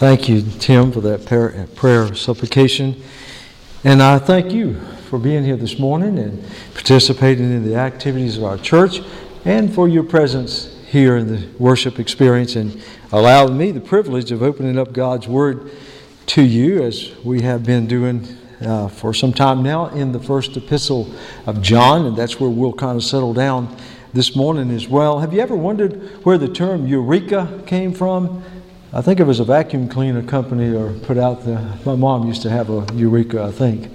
Thank you, Tim, for that prayer, supplication. And I thank you for being here this morning and participating in the activities of our church and for your presence here in the worship experience and allowing me the privilege of opening up God's Word to you as we have been doing uh, for some time now in the first epistle of John, and that's where we'll kind of settle down this morning as well. Have you ever wondered where the term eureka came from? I think it was a vacuum cleaner company or put out the, my mom used to have a Eureka, I think,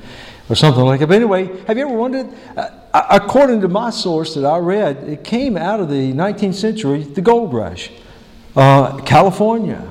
or something like that. But anyway, have you ever wondered? Uh, according to my source that I read, it came out of the 19th century, the gold rush. Uh, California.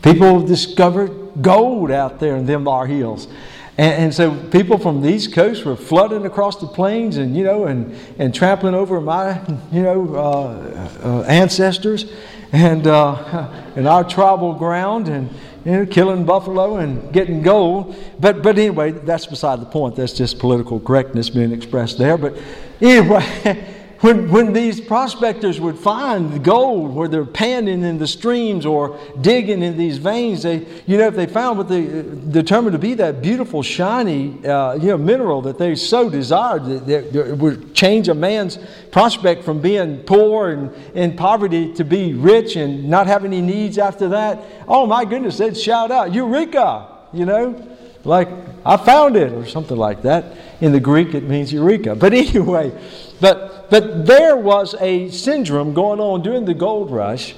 People discovered gold out there in them bar hills. And, and, so people from the East Coast were flooding across the plains and, you know, and, and trampling over my, you know, uh, uh, ancestors and uh, in our tribal ground and you know, killing buffalo and getting gold. But, but anyway, that's beside the point. That's just political correctness being expressed there. But anyway, when, when these prospectors would find gold where they're panning in the streams or digging in these veins, they, you know, if they found what they determined to be that beautiful, shiny, uh, you know, mineral that they so desired, that, that, would change a man's prospect from being poor and in poverty to be rich and not have any needs after that. Oh my goodness, they'd shout out, Eureka! You know, like, I found it, or something like that. In the Greek, it means Eureka. But anyway, but, but there was a syndrome going on during the gold rush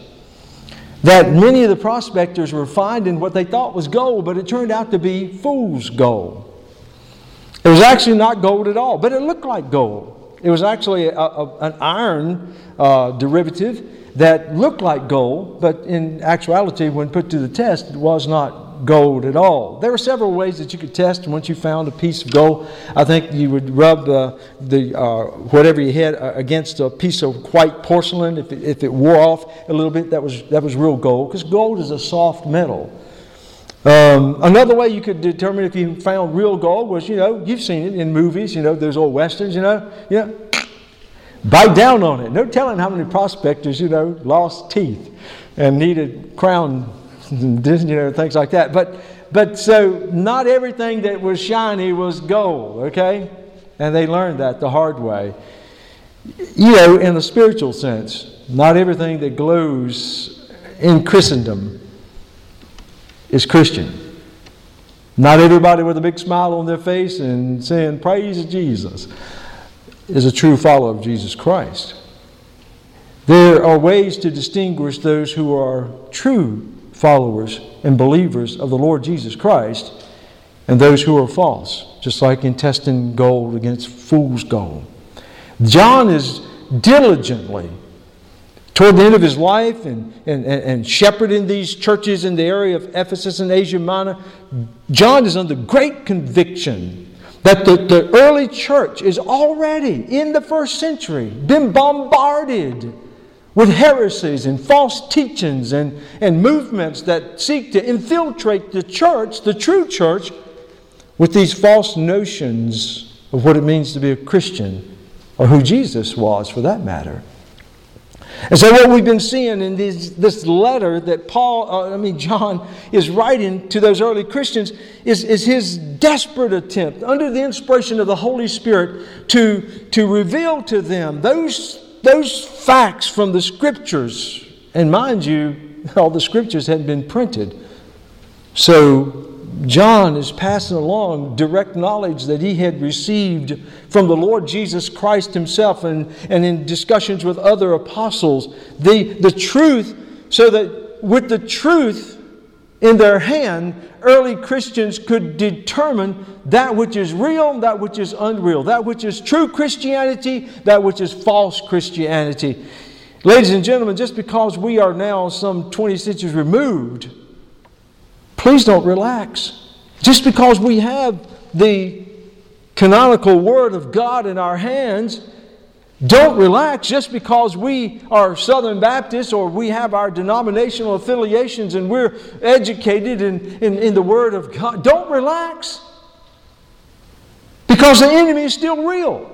that many of the prospectors were finding what they thought was gold, but it turned out to be fool's gold. It was actually not gold at all, but it looked like gold. It was actually a, a, an iron uh, derivative that looked like gold, but in actuality, when put to the test, it was not gold at all. There were several ways that you could test once you found a piece of gold. I think you would rub uh, the uh, whatever you had uh, against a piece of white porcelain. If it, if it wore off a little bit, that was, that was real gold because gold is a soft metal. Um, another way you could determine if you found real gold was, you know, you've seen it in movies, you know, there's old westerns, you know, yeah, bite down on it. No telling how many prospectors, you know, lost teeth and needed crown Disney, you know, things like that. But, but so not everything that was shiny was gold, okay? And they learned that the hard way. You know, in the spiritual sense, not everything that glows in Christendom is Christian. Not everybody with a big smile on their face and saying, Praise Jesus, is a true follower of Jesus Christ. There are ways to distinguish those who are true followers and believers of the Lord Jesus Christ and those who are false, just like in testing gold against fool's gold. John is diligently, toward the end of his life, and, and, and shepherding these churches in the area of Ephesus and Asia Minor. John is under great conviction that the, the early church is already, in the first century, been bombarded with heresies and false teachings and, and movements that seek to infiltrate the church, the true church, with these false notions of what it means to be a Christian or who Jesus was for that matter. And so, what we've been seeing in this, this letter that Paul, uh, I mean, John, is writing to those early Christians is, is his desperate attempt, under the inspiration of the Holy Spirit, to, to reveal to them those those facts from the scriptures, and mind you, all the scriptures hadn't been printed. So John is passing along direct knowledge that he had received from the Lord Jesus Christ himself and, and in discussions with other apostles. The, the truth, so that with the truth in their hand, early Christians could determine that which is real, that which is unreal, that which is true Christianity, that which is false Christianity. Ladies and gentlemen, just because we are now some 20 centuries removed, please don't relax. Just because we have the canonical Word of God in our hands don't relax just because we are Southern Baptists or we have our denominational affiliations and we're educated in, in, in, the Word of God. Don't relax. Because the enemy is still real.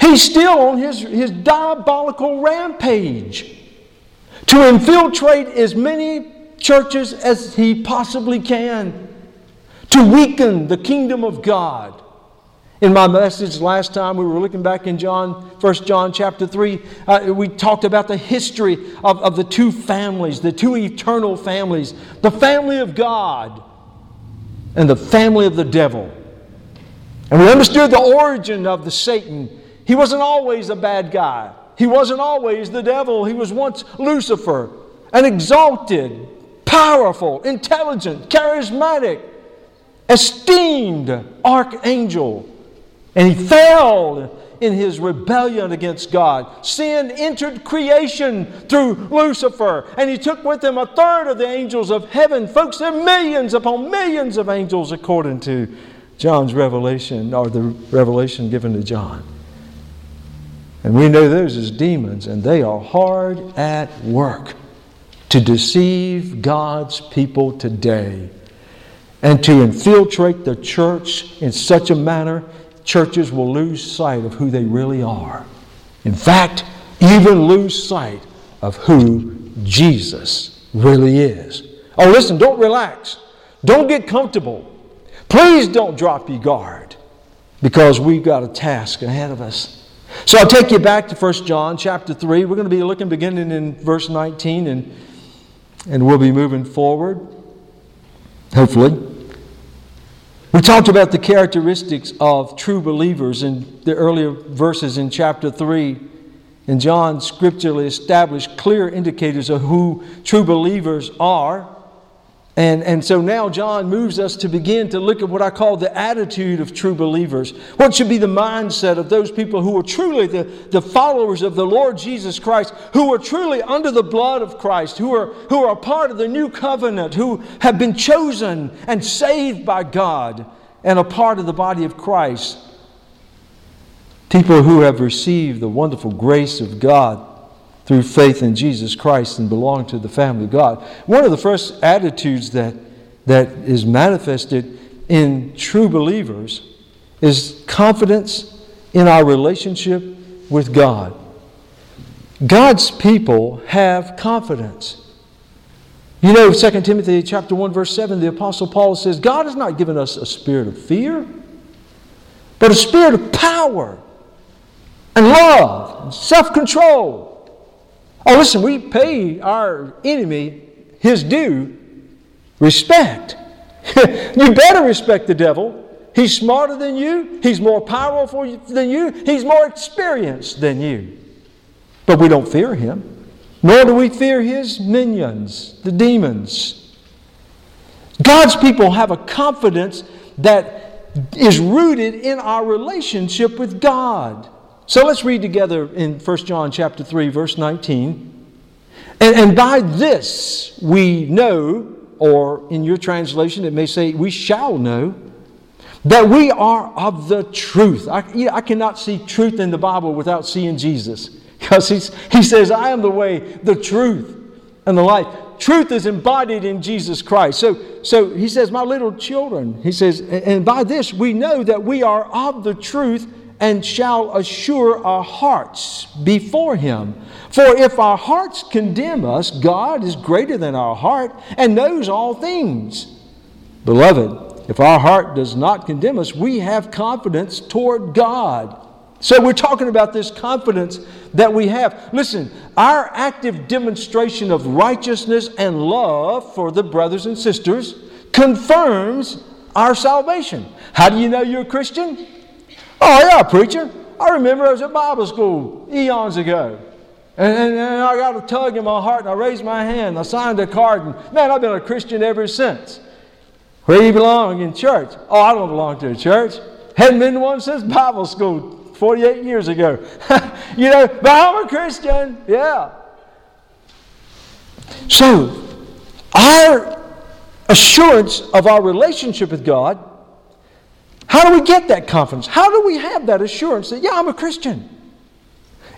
He's still on his, his diabolical rampage to infiltrate as many churches as he possibly can to weaken the kingdom of God. In my message last time, we were looking back in John, 1 John chapter 3. Uh, we talked about the history of, of the two families, the two eternal families the family of God and the family of the devil. And we understood the origin of the Satan. He wasn't always a bad guy, he wasn't always the devil. He was once Lucifer, an exalted, powerful, intelligent, charismatic, esteemed archangel. And he fell in his rebellion against God. Sin entered creation through Lucifer, and he took with him a third of the angels of heaven. Folks, there are millions upon millions of angels according to John's revelation, or the revelation given to John. And we know those as demons, and they are hard at work to deceive God's people today and to infiltrate the church in such a manner churches will lose sight of who they really are. In fact, even lose sight of who Jesus really is. Oh, listen, don't relax. Don't get comfortable. Please don't drop your guard because we've got a task ahead of us. So I'll take you back to 1 John chapter 3. We're going to be looking beginning in verse 19 and, and we'll be moving forward, hopefully. We talked about the characteristics of true believers in the earlier verses in chapter 3. And John scripturally established clear indicators of who true believers are. And, and so now John moves us to begin to look at what I call the attitude of true believers. What should be the mindset of those people who are truly the, the followers of the Lord Jesus Christ, who are truly under the blood of Christ, who are, who are part of the new covenant, who have been chosen and saved by God and a part of the body of Christ. People who have received the wonderful grace of God through faith in Jesus Christ and belong to the family of God. One of the first attitudes that, that is manifested in true believers is confidence in our relationship with God. God's people have confidence. You know, 2 Timothy chapter 1, verse 7, the Apostle Paul says, God has not given us a spirit of fear, but a spirit of power and love and self-control. Oh, listen, we pay our enemy his due respect. you better respect the devil. He's smarter than you, he's more powerful than you, he's more experienced than you. But we don't fear him, nor do we fear his minions, the demons. God's people have a confidence that is rooted in our relationship with God. So let's read together in 1 John chapter 3 verse 19. And, and by this we know, or in your translation it may say we shall know, that we are of the truth. I, I cannot see truth in the Bible without seeing Jesus. Because he says, I am the way, the truth, and the life. Truth is embodied in Jesus Christ. So, so he says, My little children, he says, and by this we know that we are of the truth and shall assure our hearts before Him. For if our hearts condemn us, God is greater than our heart and knows all things. Beloved, if our heart does not condemn us, we have confidence toward God. So we're talking about this confidence that we have. Listen, our active demonstration of righteousness and love for the brothers and sisters confirms our salvation. How do you know you're a Christian? Oh, yeah, preacher. I remember I was at Bible school eons ago. And, and, and, I got a tug in my heart and I raised my hand. I signed a card and man, I've been a Christian ever since. Where do you belong in church? Oh, I don't belong to a church. Hadn't been to one since Bible school 48 years ago. you know, but I'm a Christian. Yeah. So, our assurance of our relationship with God how do we get that confidence? How do we have that assurance that, yeah, I'm a Christian?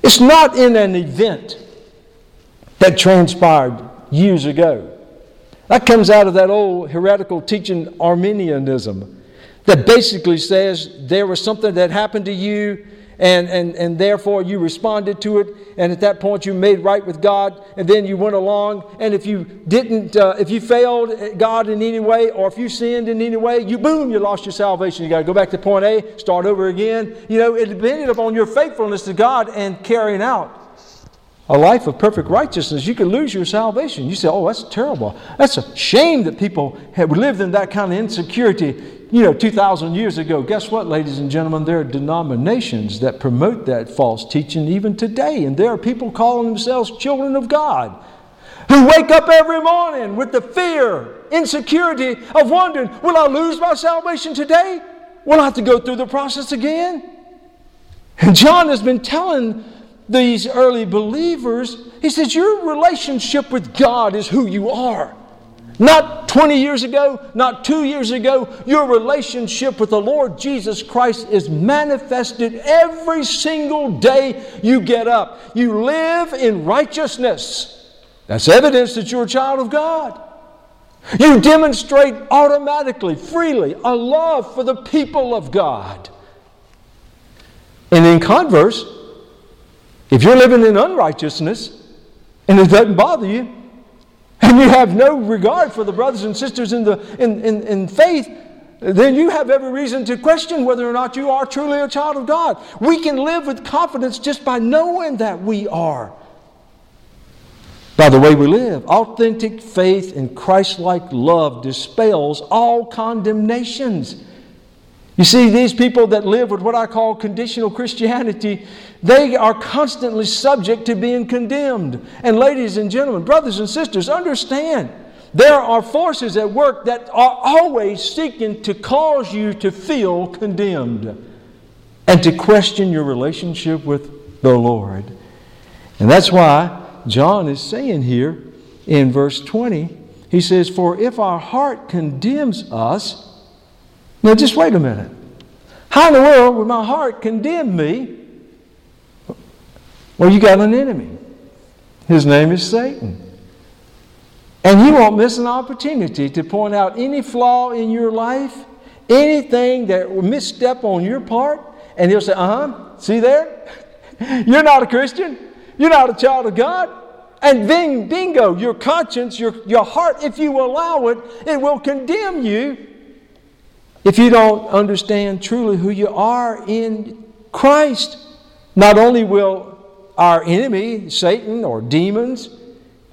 It's not in an event that transpired years ago. That comes out of that old heretical teaching, Arminianism, that basically says there was something that happened to you and, and, and therefore you responded to it, and at that point you made right with God, and then you went along, and if you didn't, uh, if you failed God in any way, or if you sinned in any way, you boom, you lost your salvation. You got to go back to point A, start over again. You know, it depended upon your faithfulness to God and carrying out a life of perfect righteousness, you could lose your salvation. You say, oh, that's terrible. That's a shame that people have lived in that kind of insecurity you know, 2,000 years ago, guess what, ladies and gentlemen? There are denominations that promote that false teaching even today. And there are people calling themselves children of God who wake up every morning with the fear, insecurity of wondering, will I lose my salvation today? Will I have to go through the process again? And John has been telling these early believers, he says, Your relationship with God is who you are. Not 20 years ago, not two years ago. Your relationship with the Lord Jesus Christ is manifested every single day you get up. You live in righteousness. That's evidence that you're a child of God. You demonstrate automatically, freely, a love for the people of God. And in converse, if you're living in unrighteousness and it doesn't bother you, and you have no regard for the brothers and sisters in, the, in, in, in faith, then you have every reason to question whether or not you are truly a child of God. We can live with confidence just by knowing that we are. By the way we live, authentic faith and Christ like love dispels all condemnations. You see, these people that live with what I call conditional Christianity, they are constantly subject to being condemned. And, ladies and gentlemen, brothers and sisters, understand there are forces at work that are always seeking to cause you to feel condemned and to question your relationship with the Lord. And that's why John is saying here in verse 20, he says, For if our heart condemns us, now, just wait a minute. How in the world would my heart condemn me? Well, you got an enemy. His name is Satan. And he won't miss an opportunity to point out any flaw in your life, anything that misstep on your part, and he'll say, uh huh, see there? You're not a Christian. You're not a child of God. And then, bingo, your conscience, your, your heart, if you allow it, it will condemn you if you don't understand truly who you are in Christ, not only will our enemy, Satan or demons,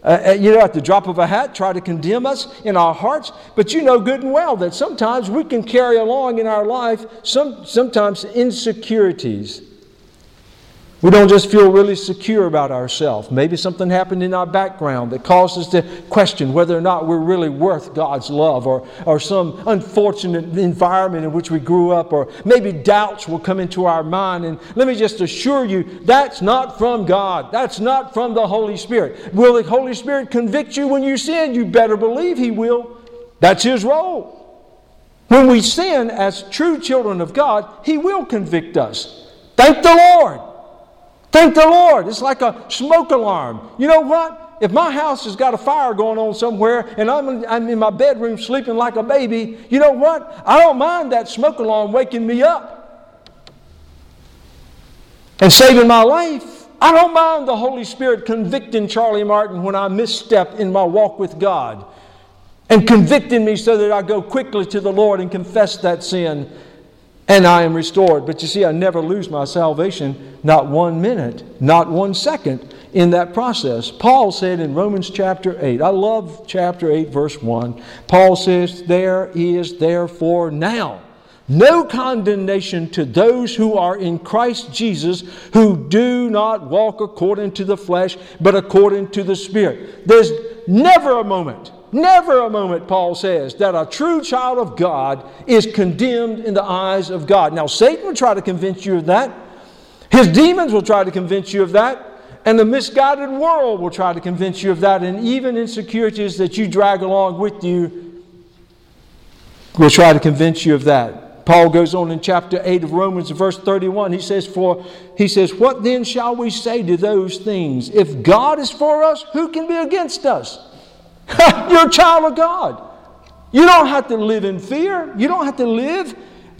uh, uh, you know, at the drop of a hat, try to condemn us in our hearts. But you know good and well that sometimes we can carry along in our life some, sometimes insecurities we don't just feel really secure about ourselves. Maybe something happened in our background that caused us to question whether or not we're really worth God's love, or, or some unfortunate environment in which we grew up, or maybe doubts will come into our mind. And let me just assure you, that's not from God. That's not from the Holy Spirit. Will the Holy Spirit convict you when you sin? You better believe He will. That's His role. When we sin as true children of God, He will convict us. Thank the Lord. Thank the Lord. It's like a smoke alarm. You know what? If my house has got a fire going on somewhere and I'm in, I'm in my bedroom sleeping like a baby, you know what? I don't mind that smoke alarm waking me up and saving my life. I don't mind the Holy Spirit convicting Charlie Martin when I misstep in my walk with God and convicting me so that I go quickly to the Lord and confess that sin and I am restored. But you see, I never lose my salvation, not one minute, not one second in that process. Paul said in Romans chapter 8, I love chapter 8, verse 1. Paul says, There is therefore now no condemnation to those who are in Christ Jesus, who do not walk according to the flesh, but according to the Spirit. There's never a moment Never a moment, Paul says, that a true child of God is condemned in the eyes of God. Now, Satan will try to convince you of that. His demons will try to convince you of that. And the misguided world will try to convince you of that. And even insecurities that you drag along with you will try to convince you of that. Paul goes on in chapter 8 of Romans, verse 31. He says, For he says, What then shall we say to those things? If God is for us, who can be against us? You're a child of God. You don't have to live in fear. You don't have to live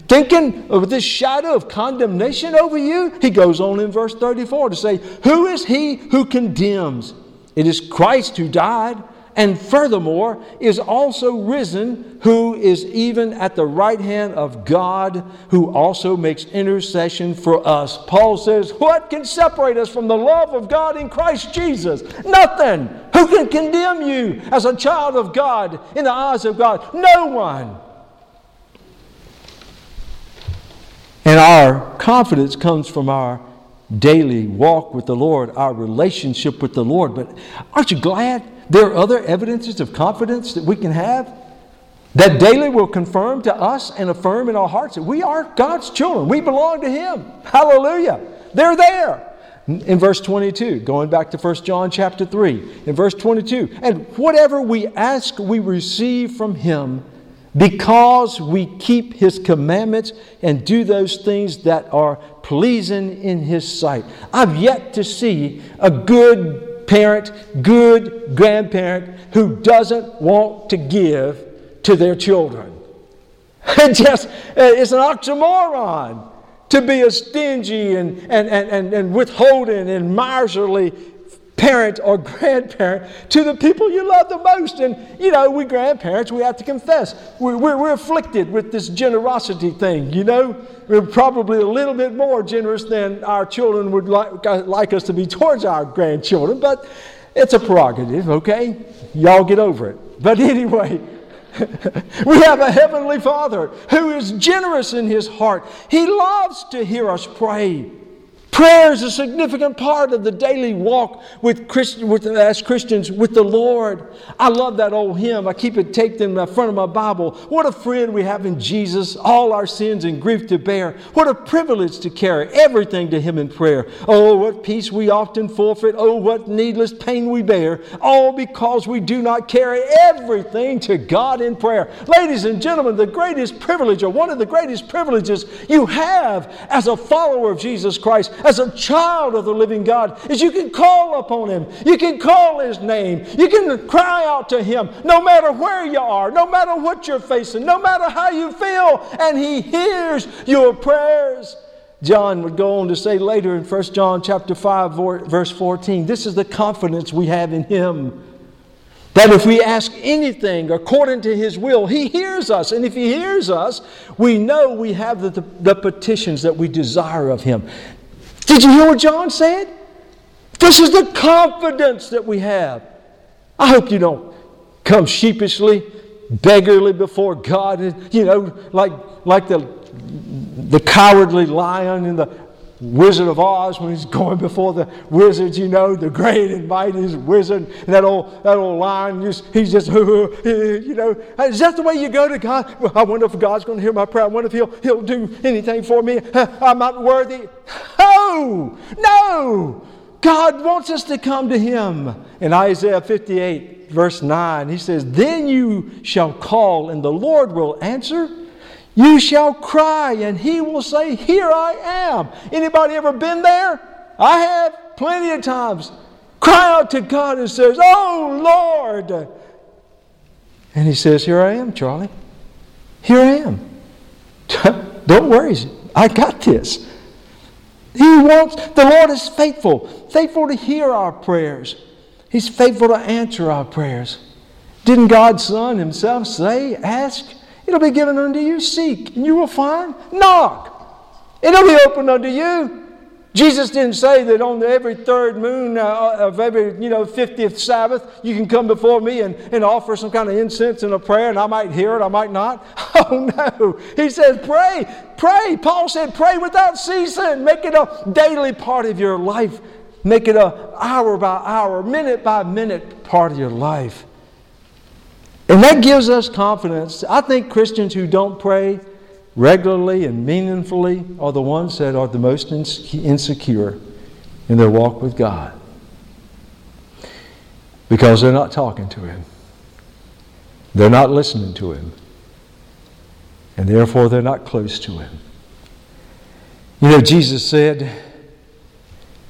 thinking of this shadow of condemnation over you? He goes on in verse 34 to say, Who is he who condemns? It is Christ who died and furthermore is also risen, who is even at the right hand of God, who also makes intercession for us. Paul says, What can separate us from the love of God in Christ Jesus? Nothing. Who can condemn you as a child of God in the eyes of God? No one. And our confidence comes from our daily walk with the Lord, our relationship with the Lord. But aren't you glad there are other evidences of confidence that we can have that daily will confirm to us and affirm in our hearts that we are God's children. We belong to Him. Hallelujah. They're there. In verse 22, going back to 1 John chapter 3, in verse 22, and whatever we ask, we receive from Him because we keep His commandments and do those things that are pleasing in His sight. I've yet to see a good parent, good grandparent who doesn't want to give to their children. It just, eh, it's an oxymoron to be a stingy and, and, and, and, withholding and miserly parent or grandparent to the people you love the most. And, you know, we grandparents, we have to confess, we're, we're, we're afflicted with this generosity thing, you know. We're probably a little bit more generous than our children would like, like us to be towards our grandchildren, but it's a prerogative, okay? Y'all get over it. But anyway, we have a heavenly Father who is generous in his heart. He loves to hear us pray. Prayer is a significant part of the daily walk with, Christ, with as Christians with the Lord. I love that old hymn. I keep it taped in the front of my Bible. What a friend we have in Jesus, all our sins and grief to bear. What a privilege to carry everything to Him in prayer. Oh, what peace we often forfeit. Oh, what needless pain we bear. All because we do not carry everything to God in prayer. Ladies and gentlemen, the greatest privilege, or one of the greatest privileges you have as a follower of Jesus Christ, as a child of the living God is you can call upon Him. You can call His name. You can cry out to Him no matter where you are, no matter what you're facing, no matter how you feel, and He hears your prayers. John would go on to say later in 1 John chapter 5 verse 14, this is the confidence we have in him that if we ask anything according to His will, He hears us. And if He hears us, we know we have the, the, the, petitions that we desire of Him. Did you hear what John said? This is the confidence that we have. I hope you don't come sheepishly, beggarly before God, you know, like, like the, the cowardly lion in the Wizard of Oz when he's going before the wizards, you know, the great and mighty wizard, and that old, that old lion, just, he's just, you know, is that the way you go to God? Well, I wonder if God's going to hear my prayer. I wonder if he'll, he'll do anything for me. I'm not worthy. No, no. God wants us to come to him. In Isaiah 58, verse 9, he says, Then you shall call, and the Lord will answer. You shall cry, and he will say, Here I am. Anybody ever been there? I have plenty of times. Cry out to God and says, Oh Lord. And he says, Here I am, Charlie. Here I am. Don't worry. I got this. He wants, the Lord is faithful, faithful to hear our prayers. He's faithful to answer our prayers. Didn't God's Son Himself say, Ask, It'll be given unto you. Seek, and you will find. Knock. It'll be opened unto you. Jesus didn't say that on every third moon uh, of every, you know, 50th Sabbath, you can come before me and, and offer some kind of incense and a prayer, and I might hear it, I might not. Oh, no. He says, pray, pray. Paul said, pray without ceasing. Make it a daily part of your life. Make it a hour by hour, minute by minute part of your life. And that gives us confidence. I think Christians who don't pray regularly and meaningfully are the ones that are the most insecure in their walk with God because they're not talking to Him, they're not listening to Him, and therefore they're not close to Him. You know, Jesus said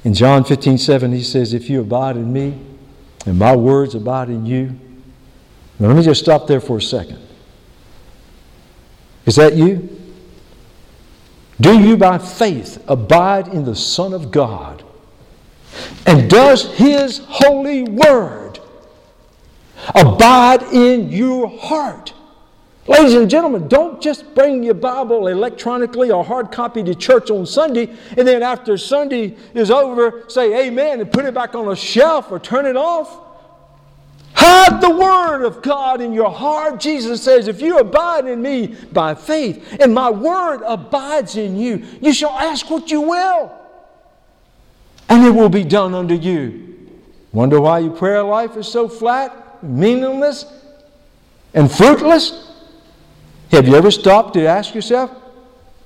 in John 15 7, He says, If you abide in me and my words abide in you, now, let me just stop there for a second. Is that you? Do you by faith abide in the Son of God? And does His holy word abide in your heart? Ladies and gentlemen, don't just bring your Bible electronically or hard copy to church on Sunday and then after Sunday is over, say amen and put it back on a shelf or turn it off. Hide the Word of God in your heart. Jesus says, If you abide in me by faith, and my Word abides in you, you shall ask what you will, and it will be done unto you. Wonder why your prayer life is so flat, meaningless, and fruitless? Have you ever stopped to ask yourself,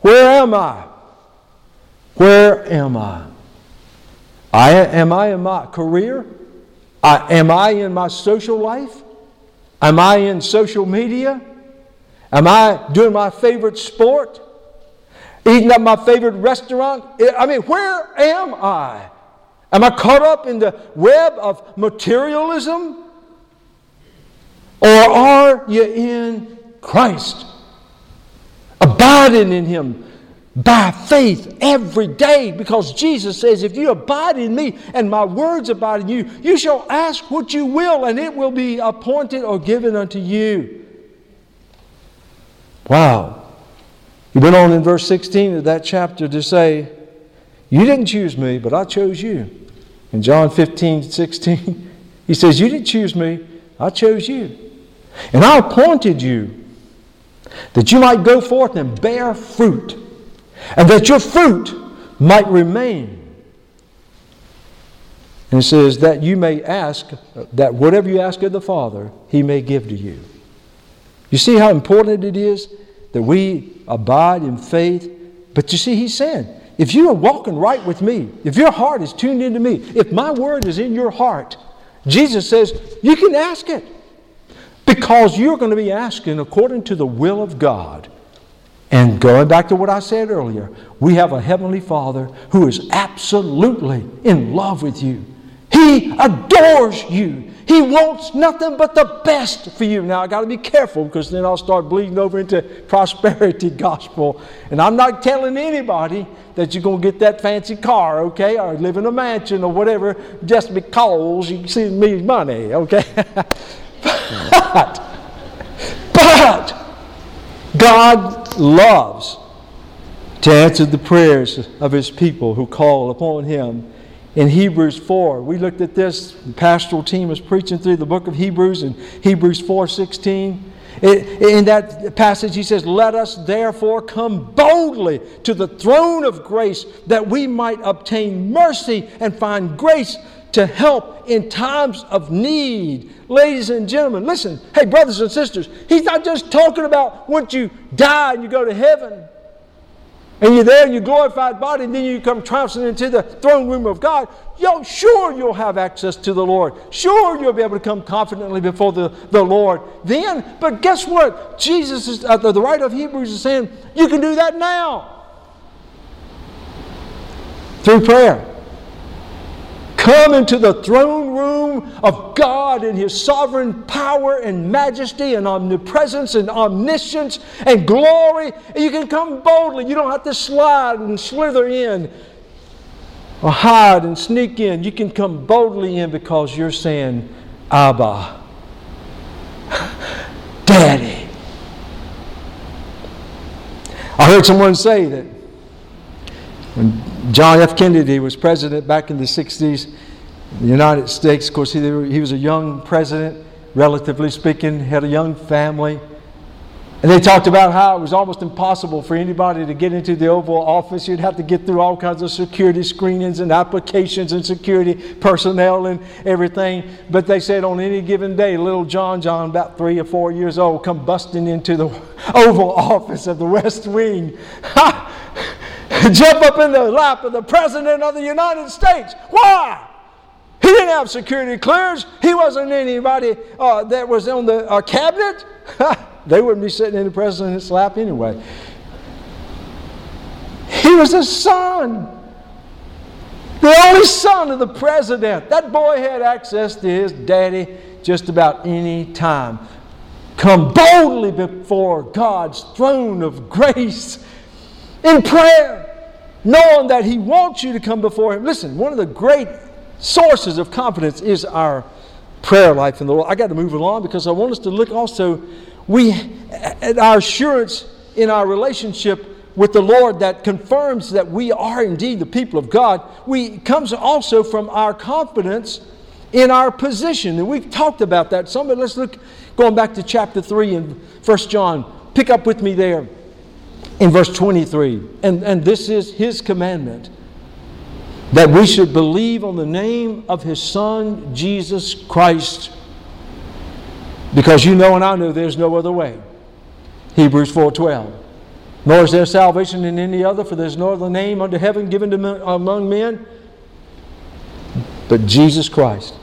Where am I? Where am I? I am I in my career? I, am I in my social life? Am I in social media? Am I doing my favorite sport? Eating at my favorite restaurant? I mean, where am I? Am I caught up in the web of materialism? Or are you in Christ? abiding in Him by faith every day because Jesus says, If you abide in me and my words abide in you, you shall ask what you will and it will be appointed or given unto you. Wow. He went on in verse 16 of that chapter to say, You didn't choose me, but I chose you. In John 15, 16, he says, You didn't choose me, I chose you. And I appointed you that you might go forth and bear fruit, and that your fruit might remain. And it says that you may ask, that whatever you ask of the Father, He may give to you. You see how important it is that we abide in faith? But you see, He's saying, if you are walking right with me, if your heart is tuned into me, if my word is in your heart, Jesus says, you can ask it. Because you're going to be asking according to the will of God. And going back to what I said earlier, we have a Heavenly Father who is absolutely in love with you. He adores you. He wants nothing but the best for you. Now, I got to be careful because then I'll start bleeding over into prosperity gospel. And I'm not telling anybody that you're going to get that fancy car, okay, or live in a mansion or whatever just because you send me money, okay? But, but God loves to answer the prayers of His people who call upon Him. In Hebrews 4, we looked at this. The pastoral team was preaching through the book of Hebrews in Hebrews 4 16. In that passage, he says, Let us therefore come boldly to the throne of grace that we might obtain mercy and find grace to help in times of need. Ladies and gentlemen, listen. Hey, brothers and sisters, he's not just talking about once you die and you go to heaven and you're there in your glorified body and then you come trouncing into the throne room of God. Yo, sure, you'll have access to the Lord. Sure, you'll be able to come confidently before the, the Lord then. But guess what? Jesus is, uh, the writer of Hebrews is saying, you can do that now through prayer. Come into the throne room of God in His sovereign power and majesty and omnipresence and omniscience and glory. And you can come boldly. You don't have to slide and slither in or hide and sneak in. You can come boldly in because you're saying, Abba, Daddy. I heard someone say that when John F. Kennedy was president back in the 60s, the United States, of course, he, he was a young president, relatively speaking, had a young family. And they talked about how it was almost impossible for anybody to get into the Oval Office. You'd have to get through all kinds of security screenings and applications and security personnel and everything. But they said on any given day, little John John, about three or four years old, come busting into the Oval Office of the West Wing. jump up in the lap of the President of the United States. Why? He didn't have security clearance. He wasn't anybody uh, that was on the uh, cabinet. they wouldn't be sitting in the president's lap anyway. He was a son. The only son of the president. That boy had access to his daddy just about any time. Come boldly before God's throne of grace in prayer, knowing that He wants you to come before Him. Listen, one of the great sources of confidence is our prayer life in the Lord. I got to move along because I want us to look also we at our assurance in our relationship with the Lord that confirms that we are indeed the people of God. We comes also from our confidence in our position. And we've talked about that some, let's look going back to chapter 3 in First John. Pick up with me there in verse 23. And, and this is his commandment that we should believe on the name of his Son, Jesus Christ, because you know and I know there's no other way. Hebrews 4:12. Nor is there salvation in any other, for there's no other name under heaven given to among men but Jesus Christ,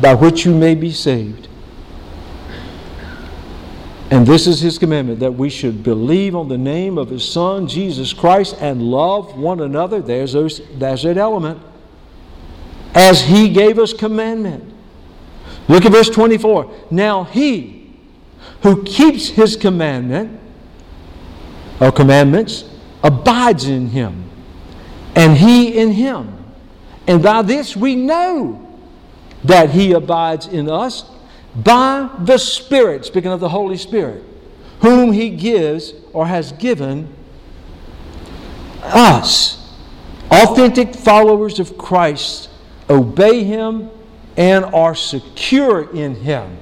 by which you may be saved. And this is his commandment that we should believe on the name of his Son, Jesus Christ, and love one another. There's, those, there's that element. As he gave us commandment. Look at verse 24. Now he who keeps his commandment or commandments abides in him, and he in him. And by this we know that he abides in us by the Spirit, speaking of the Holy Spirit, whom He gives or has given us. Authentic followers of Christ obey Him and are secure in Him.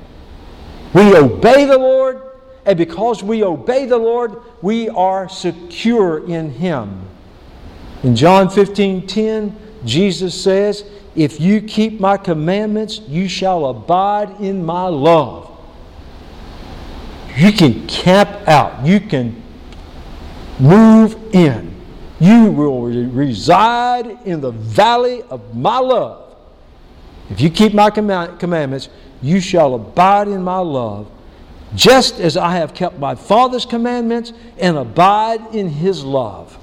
We obey the Lord, and because we obey the Lord, we are secure in Him. In John 15 10, Jesus says, if you keep my commandments, you shall abide in my love. You can camp out. You can move in. You will reside in the valley of my love. If you keep my commandments, you shall abide in my love, just as I have kept my Father's commandments and abide in his love.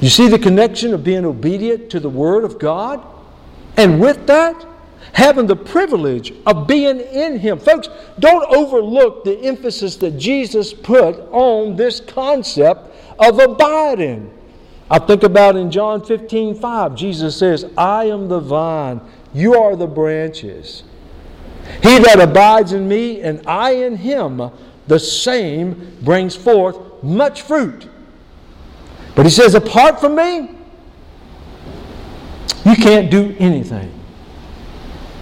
You see the connection of being obedient to the Word of God? And with that, having the privilege of being in Him. Folks, don't overlook the emphasis that Jesus put on this concept of abiding. I think about in John 15 5, Jesus says, I am the vine, you are the branches. He that abides in me and I in him, the same brings forth much fruit. But he says, apart from me, you can't do anything.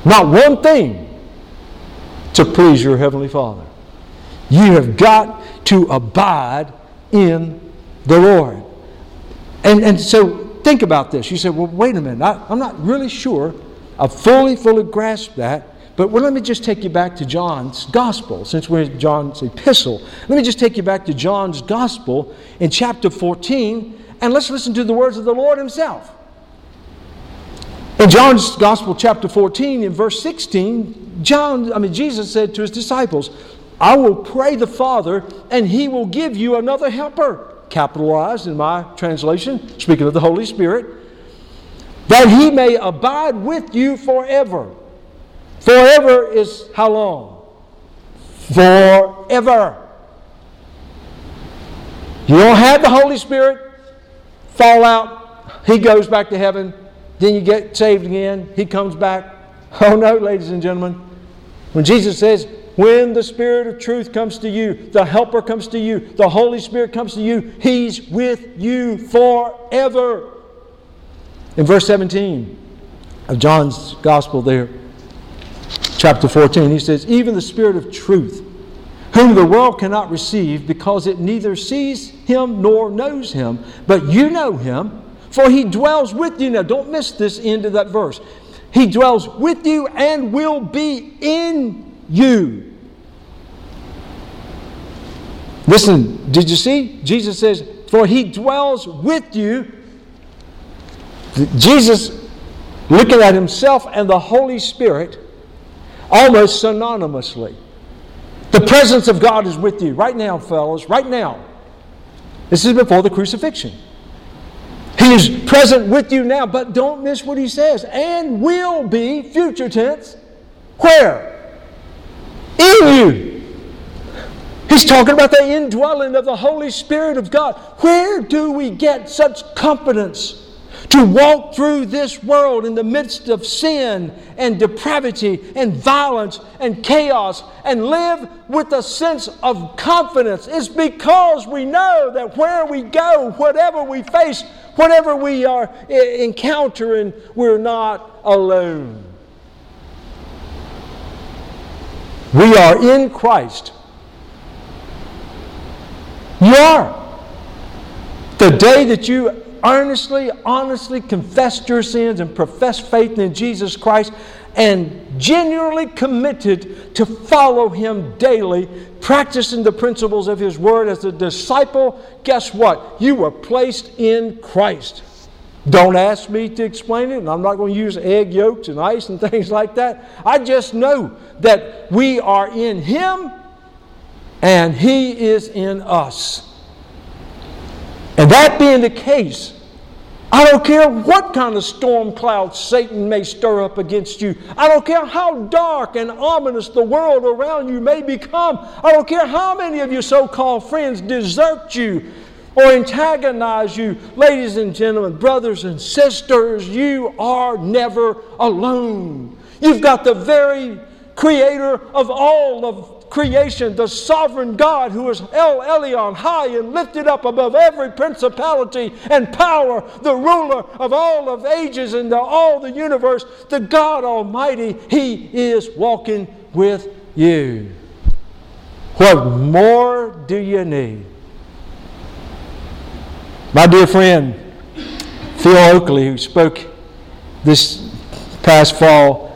Not one thing to please your Heavenly Father. You have got to abide in the Lord. And, and so think about this. You say, well, wait a minute. I, I'm not really sure I fully, fully grasp that. But well, let me just take you back to John's Gospel, since we're in John's epistle. Let me just take you back to John's Gospel in chapter 14, and let's listen to the words of the Lord Himself. In John's Gospel, chapter 14, in verse 16, John, I mean, Jesus said to his disciples, I will pray the Father, and he will give you another helper, capitalized in my translation, speaking of the Holy Spirit, that he may abide with you forever. Forever is how long? Forever. You don't have the Holy Spirit, fall out, he goes back to heaven, then you get saved again. He comes back. Oh no, ladies and gentlemen. When Jesus says, when the Spirit of truth comes to you, the Helper comes to you, the Holy Spirit comes to you, He's with you forever. In verse 17 of John's Gospel, there, chapter 14, he says, Even the Spirit of truth, whom the world cannot receive because it neither sees him nor knows him, but you know him for he dwells with you. Now, don't miss this end of that verse. He dwells with you and will be in you. Listen, did you see? Jesus says, For he dwells with you. Jesus, looking at himself and the Holy Spirit, almost synonymously. The presence of God is with you right now, fellows, right now. This is before the crucifixion. Is present with you now, but don't miss what he says. And will be, future tense, where? In you. He's talking about the indwelling of the Holy Spirit of God. Where do we get such confidence to walk through this world in the midst of sin and depravity and violence and chaos and live with a sense of confidence? It's because we know that where we go, whatever we face, whatever we are encountering, we're not alone. We are in Christ. You are. The day that you earnestly, honestly confessed your sins and professed faith in Jesus Christ and genuinely committed to follow Him daily, practicing the principles of His Word as a disciple, guess what? You were placed in Christ. Don't ask me to explain it, and I'm not going to use egg yolks and ice and things like that. I just know that we are in Him and He is in us. And that being the case, I don't care what kind of storm cloud Satan may stir up against you. I don't care how dark and ominous the world around you may become. I don't care how many of your so called friends desert you or antagonize you. Ladies and gentlemen, brothers and sisters, you are never alone. You've got the very creator of all of creation, the sovereign God who is El Elyon, high and lifted up above every principality and power, the ruler of all of ages and all the universe, the God Almighty, He is walking with you. What more do you need? My dear friend, Phil Oakley, who spoke this past fall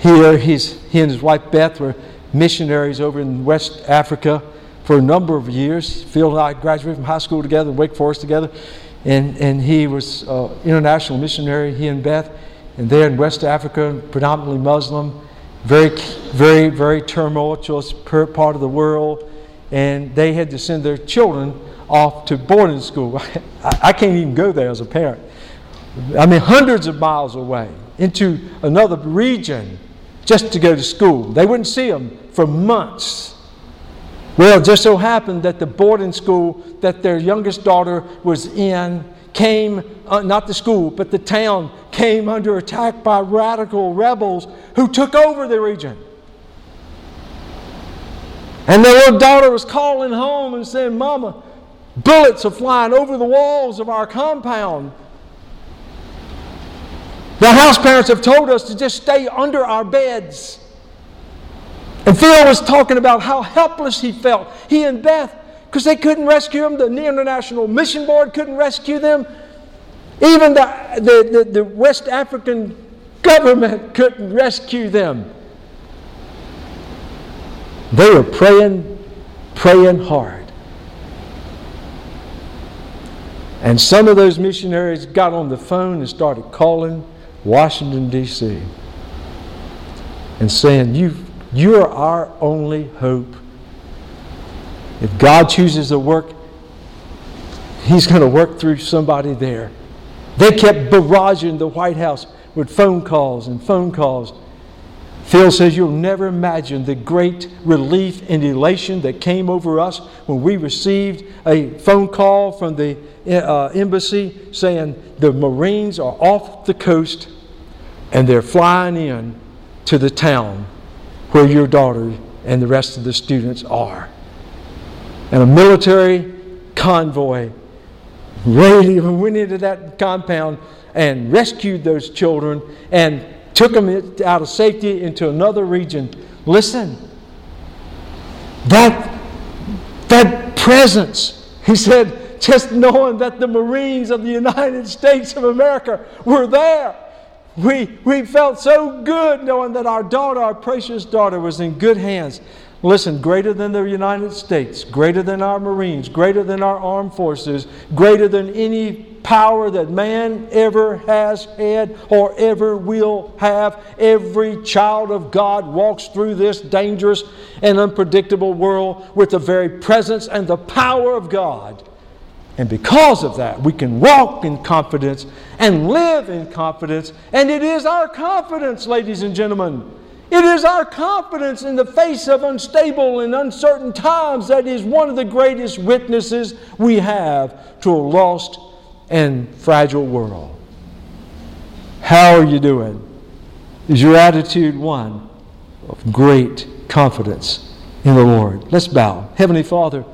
here, he's, he and his wife Beth were missionaries over in West Africa for a number of years. Phil and I graduated from high school together, Wake Forest together, and, and he was an international missionary, he and Beth, and there in West Africa, predominantly Muslim, very, very, very tumultuous part of the world, and they had to send their children off to boarding school. I, I can't even go there as a parent. I mean, hundreds of miles away into another region just to go to school. They wouldn't see them for months. Well, it just so happened that the boarding school that their youngest daughter was in came, uh, not the school, but the town came under attack by radical rebels who took over the region. And their little daughter was calling home and saying, Mama, bullets are flying over the walls of our compound. The house parents have told us to just stay under our beds. And Phil was talking about how helpless he felt, he and Beth, because they couldn't rescue him. The International Mission Board couldn't rescue them. Even the, the, the, the West African government couldn't rescue them. They were praying, praying hard. And some of those missionaries got on the phone and started calling Washington, D.C., and saying, you, you are our only hope. If God chooses to work, He's going to work through somebody there. They kept barraging the White House with phone calls and phone calls. Phil says you'll never imagine the great relief and elation that came over us when we received a phone call from the uh, embassy saying the Marines are off the coast and they're flying in to the town where your daughter and the rest of the students are. And a military convoy really went into that compound and rescued those children and took them out of safety into another region. Listen, that, that presence, he said, just knowing that the Marines of the United States of America were there. We, we felt so good knowing that our daughter, our precious daughter, was in good hands. Listen, greater than the United States, greater than our Marines, greater than our armed forces, greater than any power that man ever has had or ever will have. Every child of God walks through this dangerous and unpredictable world with the very presence and the power of God. And because of that, we can walk in confidence and live in confidence. And it is our confidence, ladies and gentlemen, It is our confidence in the face of unstable and uncertain times that is one of the greatest witnesses we have to a lost and fragile world. How are you doing? Is your attitude one of great confidence in the Lord? Let's bow. Heavenly Father,